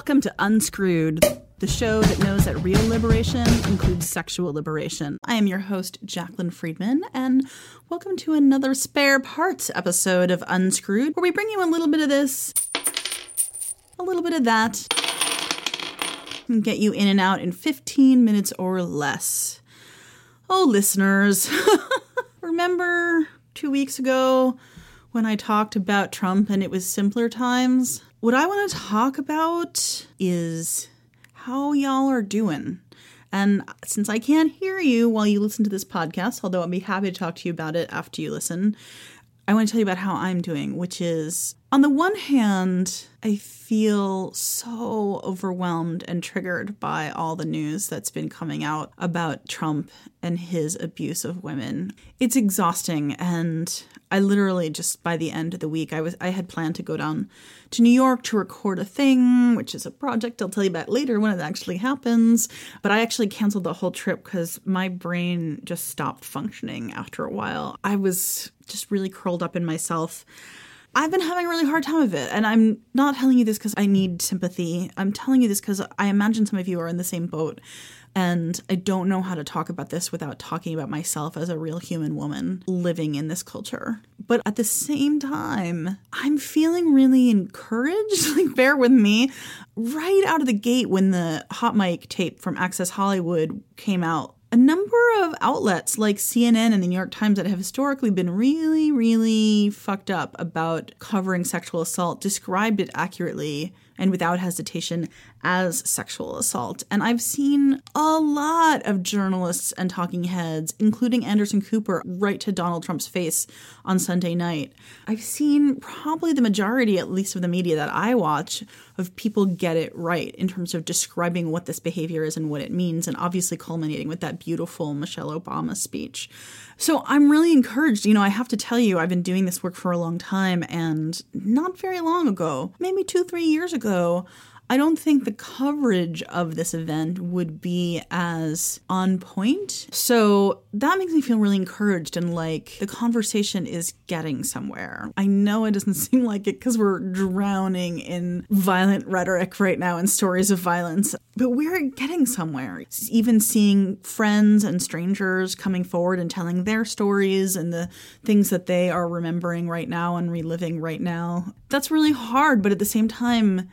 Welcome to Unscrewed, the show that knows that real liberation includes sexual liberation. I am your host, Jaclyn Friedman, and welcome to another spare parts episode of Unscrewed, where we bring you a little bit of this, a little bit of that, and get you in and out in 15 minutes or less. Oh, listeners, remember two weeks ago when I talked about Trump and it was simpler times? What I want to talk about is how y'all are doing. And since I can't hear you while you listen to this podcast, although I'd be happy to talk to you about it after you listen, I want to tell you about how I'm doing, which is on the one hand, I feel so overwhelmed and triggered by all the news that's been coming out about Trump and his abuse of women. It's exhausting and I literally just by the end of the week I was I had planned to go down to New York to record a thing, which is a project I'll tell you about later when it actually happens, but I actually canceled the whole trip cuz my brain just stopped functioning after a while. I was just really curled up in myself. I've been having a really hard time of it. And I'm not telling you this because I need sympathy. I'm telling you this because I imagine some of you are in the same boat. And I don't know how to talk about this without talking about myself as a real human woman living in this culture. But at the same time, I'm feeling really encouraged. Like, bear with me. Right out of the gate, when the hot mic tape from Access Hollywood came out a number of outlets like CNN and the New York Times that have historically been really, really fucked up about covering sexual assault described it accurately and without hesitation as sexual assault. And I've seen a lot of journalists and talking heads, including Anderson Cooper, write to Donald Trump's face on Sunday night. I've seen probably the majority, at least of the media that I watch, of people get it right in terms of describing what this behavior is and what it means, and obviously culminating with that beautiful Michelle Obama speech. So I'm really encouraged. You know, I have to tell you, I've been doing this work for a long time, and not very long ago, maybe two, three years ago, I don't think the coverage of this event would be as on point. So that makes me feel really encouraged and like the conversation is getting somewhere. I know it doesn't seem like it because we're drowning in violent rhetoric right now and stories of violence, but we're getting somewhere. Even seeing friends and strangers coming forward and telling their stories and the things that they are remembering right now and reliving right now. That's really hard, but at the same time,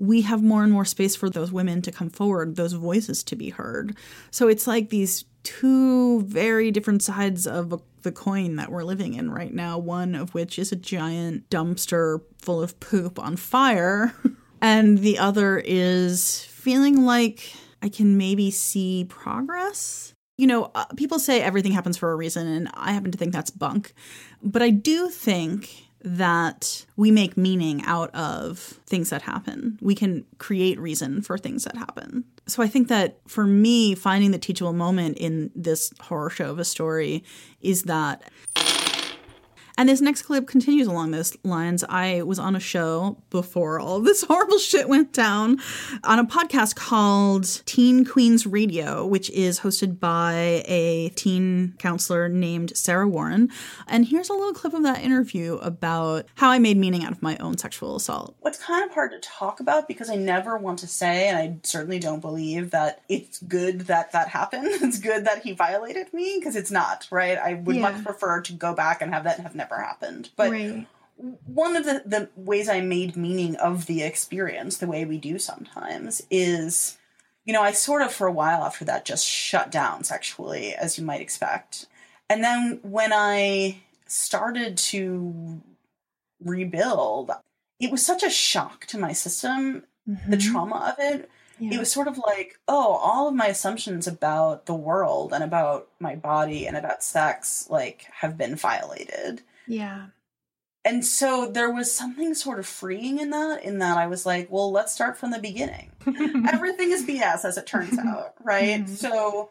we have more and more space for those women to come forward, those voices to be heard. So it's like these two very different sides of the coin that we're living in right now, one of which is a giant dumpster full of poop on fire, and the other is feeling like I can maybe see progress. You know, uh, people say everything happens for a reason, and I happen to think that's bunk. But I do think that we make meaning out of things that happen. We can create reason for things that happen. So I think that for me, finding the teachable moment in this horror show of a story is that And this next clip continues along those lines. I was on a show before all this horrible shit went down on a podcast called Teen Queens Radio, which is hosted by a teen counselor named Sarah Warren. And here's a little clip of that interview about how I made meaning out of my own sexual assault. What's kind of hard to talk about because I never want to say, and I certainly don't believe that it's good that that happened. It's good that he violated me because it's not, right? I would Yeah. much prefer to go back and have that and have never happened. But right. one of the, the ways I made meaning of the experience, the way we do sometimes, is, you know, I sort of for a while after that just shut down sexually, as you might expect. And then when I started to rebuild, it was such a shock to my system, the Mhm. trauma of it. Yeah. It was sort of like, oh, all of my assumptions about the world and about my body and about sex, like, have been violated yeah. and so there was something sort of freeing in that in that i was like well let's start from the beginning everything is bs as it turns out right Mhm. so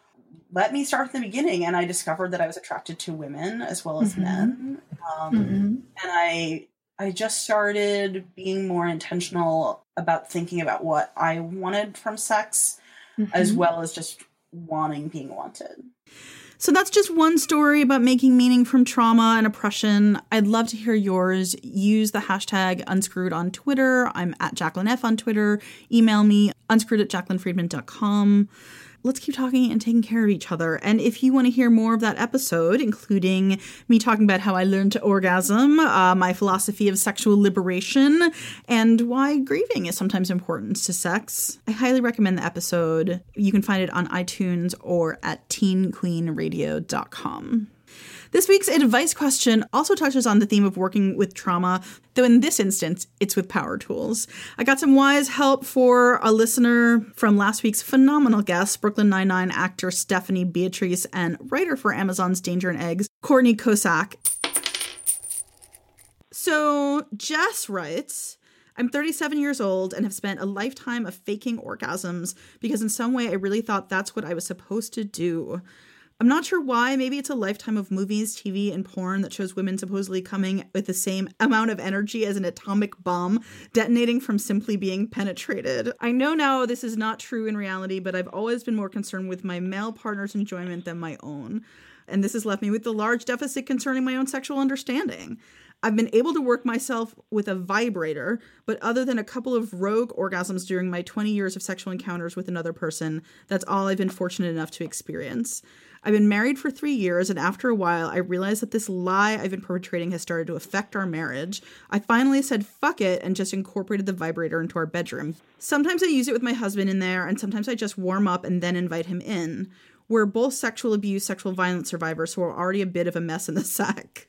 let me start from the beginning and i discovered that i was attracted to women as well as Mhm. men um, Mhm. and i i just started being more intentional about thinking about what i wanted from sex as Mhm. well as just wanting being wanted So that's just one story about making meaning from trauma and oppression. I'd love to hear yours. Use the hashtag unscrewed on Twitter. I'm at Jaclyn F on Twitter. Email me unscrewed at jaclynfriedman.com. Let's keep talking and taking care of each other. And if you want to hear more of that episode, including me talking about how I learned to orgasm, uh, my philosophy of sexual liberation, and why grieving is sometimes important to sex, I highly recommend the episode. You can find it on iTunes or at teenqueenradio.com. This week's advice question also touches on the theme of working with trauma, though in this instance, it's with power tools. I got some wise help for a listener from last week's phenomenal guest, Brooklyn Nine-Nine actor Stephanie Beatriz and writer for Amazon's Danger and Eggs, Courtney Kocak. So Jess writes, I'm 37 years old and have spent a lifetime of faking orgasms because in some way I really thought that's what I was supposed to do. I'm not sure why. Maybe it's a lifetime of movies, TV, and porn that shows women supposedly coming with the same amount of energy as an atomic bomb detonating from simply being penetrated. I know now this is not true in reality, but I've always been more concerned with my male partner's enjoyment than my own. And this has left me with a large deficit concerning my own sexual understanding. I've been able to work myself with a vibrator, but other than a couple of rogue orgasms during my 20 years of sexual encounters with another person, that's all I've been fortunate enough to experience. I've been married for three years, and after a while, I realized that this lie I've been perpetrating has started to affect our marriage. I finally said fuck it and just incorporated the vibrator into our bedroom. Sometimes I use it with my husband in there, and sometimes I just warm up and then invite him in. We're both sexual abuse, sexual violence survivors, so we're already a bit of a mess in the sack.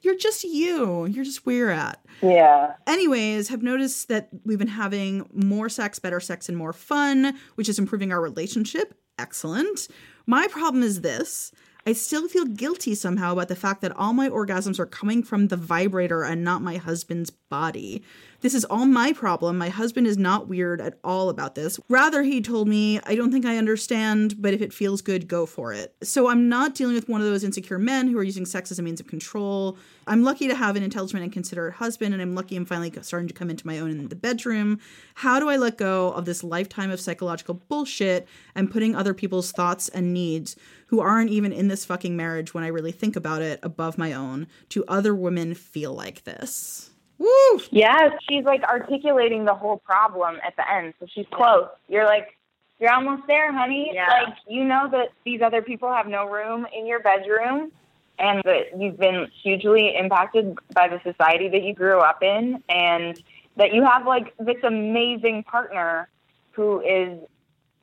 You're just you. You're just where you're at. Yeah. Anyways, have noticed that we've been having more sex, better sex, and more fun, which is improving our relationship. Excellent. My problem is this. I still feel guilty somehow about the fact that all my orgasms are coming from the vibrator and not my husband's body. This is all my problem. My husband is not weird at all about this. Rather, he told me, I don't think I understand, but if it feels good, go for it. So I'm not dealing with one of those insecure men who are using sex as a means of control. I'm lucky to have an intelligent and considerate husband, and I'm lucky I'm finally starting to come into my own in the bedroom. How do I let go of this lifetime of psychological bullshit and putting other people's thoughts and needs, who aren't even in this fucking marriage when I really think about it, above my own, to other women feel like this? Woo! Yes, she's like articulating the whole problem at the end. So she's close. You're like, you're almost there, honey. Yeah. Like, you know that these other people have no room in your bedroom and that you've been hugely impacted by the society that you grew up in and that you have like this amazing partner who is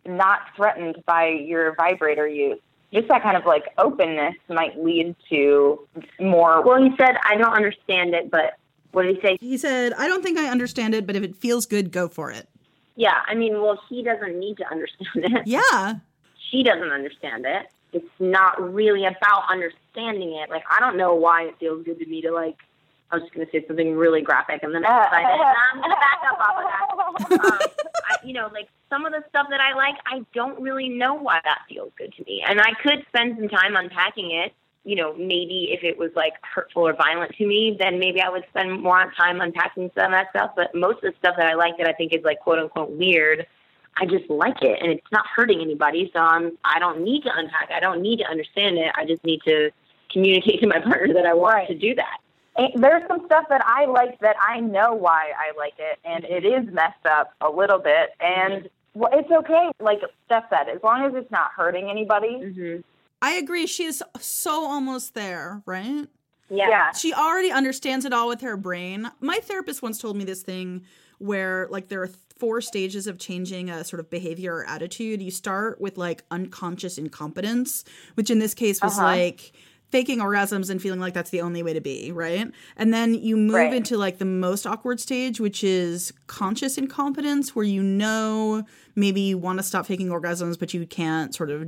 not threatened by your vibrator use. Just that kind of like openness might lead to more Well, he said, I don't understand it, but what did he say? He said, I don't think I understand it, but if it feels good, go for it. Yeah, I mean, well, he doesn't need to understand it. Yeah. She doesn't understand it. It's not really about understanding it. Like, I don't know why it feels good to me to, like, I was just going to say something really graphic, and then I decided I'm going to back up off of that. Um, I, you know, like, some of the stuff that I like, I don't really know why that feels good to me. And I could spend some time unpacking it you know, maybe if it was like hurtful or violent to me, then maybe I would spend more time unpacking some of that stuff. But most of the stuff that I like that I think is like quote unquote weird, I just like it and it's not hurting anybody. So I'm, I don't need to unpack. I don't need to understand it. I just need to communicate to my partner that I want Right. to do that. And there's some stuff that I like that I know why I like it, and it is messed up a little bit, and well, it's okay. Like Steph said, as long as it's not hurting anybody. Mm-hmm. I agree. She is so almost there, right? Yeah. Yeah. She already understands it all with her brain. My therapist once told me this thing where like there are four stages of changing a sort of behavior or attitude. You start with like unconscious incompetence, which in this case was Uh-huh. like faking orgasms and feeling like that's the only way to be, right? And then you move Right. into like the most awkward stage, which is conscious incompetence, where you know maybe you want to stop faking orgasms, but you can't sort of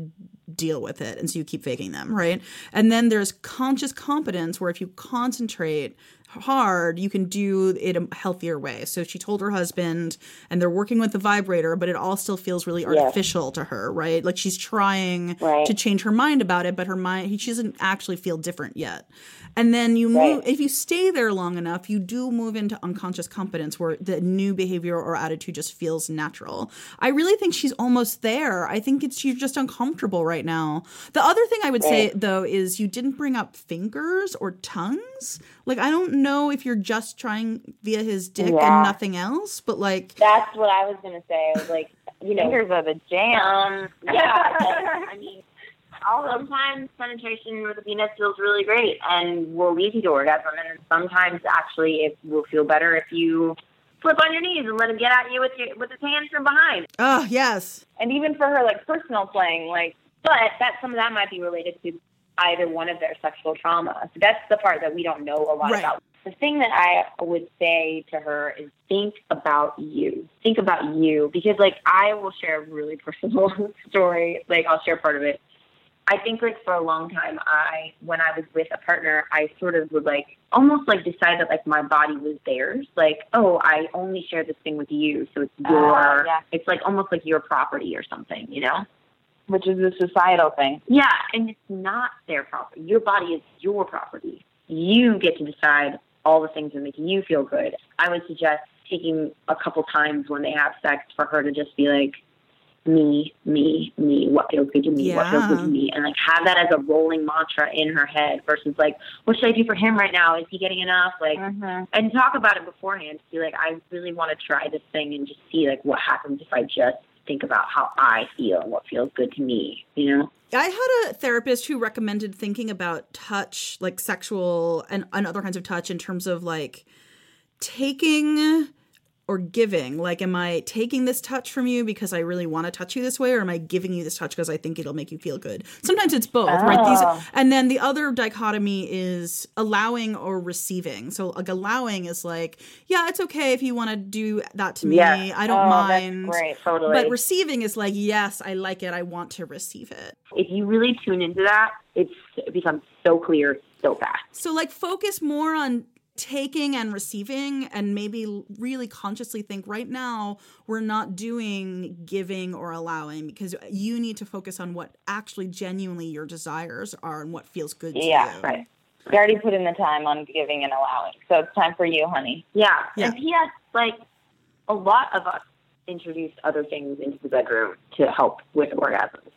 deal with it. And so you keep faking them, right? And then there's conscious competence, where if you concentrate hard, you can do it a healthier way. So she told her husband, and they're working with the vibrator, but it all still feels really artificial to her, right? Like she's trying Right. to change her mind about it, but her mind, she doesn't actually feel different yet. And then you move, Right. if you stay there long enough, you do move into unconscious competence where the new behavior or attitude just feels natural. I really think she's almost there. I think it's you're just uncomfortable right now. The other thing I would say though is you didn't bring up fingers or tongues. Like I don't know if you're just trying via his dick Yeah. and nothing else, but like That's what I was gonna say. I was like, you know, Fingers are the jam. um, yeah. I mean, all sometimes penetration with a penis feels really great and will lead you to orgasm, and sometimes actually it will feel better if you flip on your knees and let him get at you with your with his hands from behind. oh yes. and even for her, like personal playing, like But that some of that might be related to either one of their sexual traumas. That's the part that we don't know a lot Right. about. The thing that I would say to her is think about you. Think about you because like I will share a really personal story. Like I'll share part of it. I think like for a long time I when I was with a partner I sort of would like almost like decide that like my body was theirs. Like, oh, I only share this thing with you, so it's your Ah, yeah. it's like almost like your property or something, you know? Which is a societal thing. Yeah, and it's not their property. Your body is your property. You get to decide all the things that make you feel good. I would suggest taking a couple times when they have sex for her to just be like, me, me, me, what feels good to me, what feels good to me, and like have that as a rolling mantra in her head versus like, what should I do for him right now? Is he getting enough? Like, Mm-hmm. and talk about it beforehand. Be like, I really want to try this thing and just see like what happens if I just think about how I feel and what feels good to me. You know? I had a therapist who recommended thinking about touch, like sexual and, and other kinds of touch, in terms of like taking or giving. Like, am I taking this touch from you because I really want to touch you this way, or am I giving you this touch because I think it'll make you feel good? Sometimes it's both, right? Oh. These, and then the other dichotomy is allowing or receiving. So, like, allowing is like, yeah, it's okay if you want to do that to me. Yes. I don't Oh, mind. Great. Totally. But receiving is like, yes, I like it. I want to receive it. if you really tune into that, it's it becomes so clear so fast. So, like, focus more on taking and receiving, and maybe really consciously think right now we're not doing giving or allowing because you need to focus on what actually genuinely your desires are and what feels good to you. Yeah, you. right. We already put in the time on giving and allowing, so it's time for you, honey. Yeah. Yeah. And P.S. Like a lot of us introduce other things into the bedroom to help with orgasms,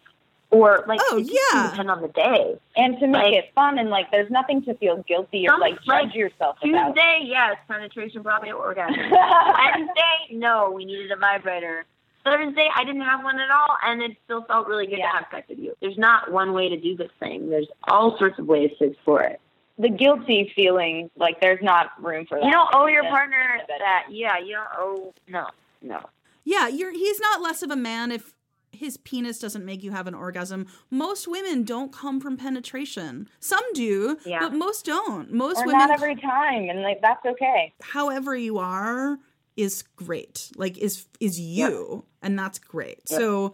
or like Oh, it just can yeah. depend on the day. And to make Like- it fun and like, there's nothing to feel guilty or like judge like, yourself about. Tuesday, yes, penetration brought me to orgasm. Wednesday, no, we needed a vibrator. Thursday, I didn't have one at all, and it still felt really good Yeah. to have sex with you. There's not one way to do this thing. There's all sorts of ways to explore it. the guilty feeling, like there's not room for that. You don't owe your Yeah. partner that. Yeah, you don't owe. No, no. Yeah, you're he's not less of a man if his penis doesn't make you have an orgasm. Most women don't come from penetration. Some do, Yeah. but most don't. Most Or women not every time, and like that's okay. however you are is great like is is you and that's great so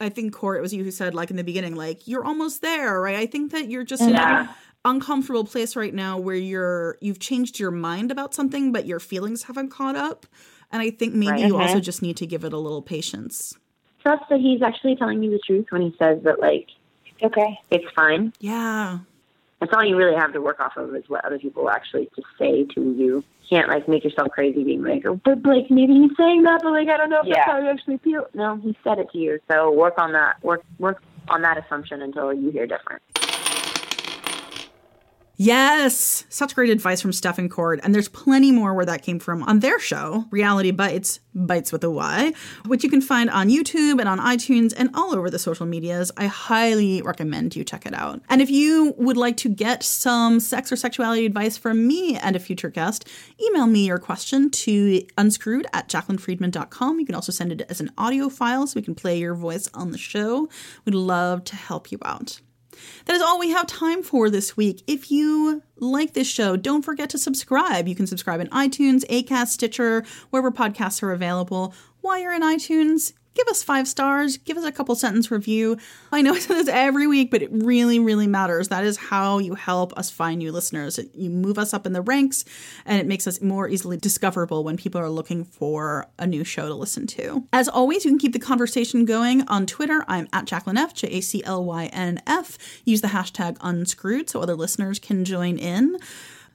i think core it was you who said like in the beginning like you're almost there right i think that you're just in Yeah. an uncomfortable place right now where you're you've changed your mind about something but your feelings haven't caught up and i think maybe Right. you also just need to give it a little patience Trust that he's actually telling you the truth when he says that, like, okay. it's fine yeah That's all you really have to work off of is what other people actually just say to you. You can't like make yourself crazy being like, oh, but like maybe he's saying that, but like I don't know if Yeah. that's how you actually feel. No, he said it to you. So work on that. Work work on that assumption until you hear different. Yes, such great advice from Stefan Cord, and there's plenty more where that came from on their show, Reality Bytes, Bytes with a Y, which you can find on YouTube and on iTunes and all over the social medias. I highly recommend you check it out. And if you would like to get some sex or sexuality advice from me and a future guest, email me your question to unscrewed at jaclynfriedman.com. You can also send it as an audio file so we can play your voice on the show. We'd love to help you out. That is all we have time for this week. If you like this show, don't forget to subscribe. You can subscribe in iTunes, Acast, Stitcher, wherever podcasts are available. While you're in iTunes, give us five stars, give us a couple sentence review. I know I say this every week, but it really, really matters. That is how you help us find new listeners. You move us up in the ranks, and it makes us more easily discoverable when people are looking for a new show to listen to. As always, you can keep the conversation going on Twitter. I'm at Jaclyn F, J A C L Y N F. Use the hashtag unscrewed so other listeners can join in.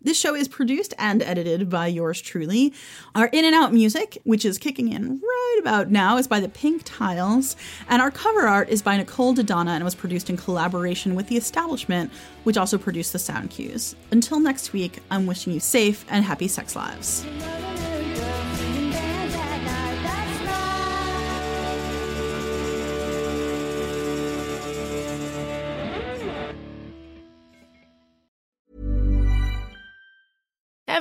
This show is produced and edited by yours truly. Our in and out music, which is kicking in right about now, is by the Pink Tiles. And our cover art is by Nicole Dodonna and was produced in collaboration with The Establishment, which also produced the sound cues. Until next week, I'm wishing you safe and happy sex lives.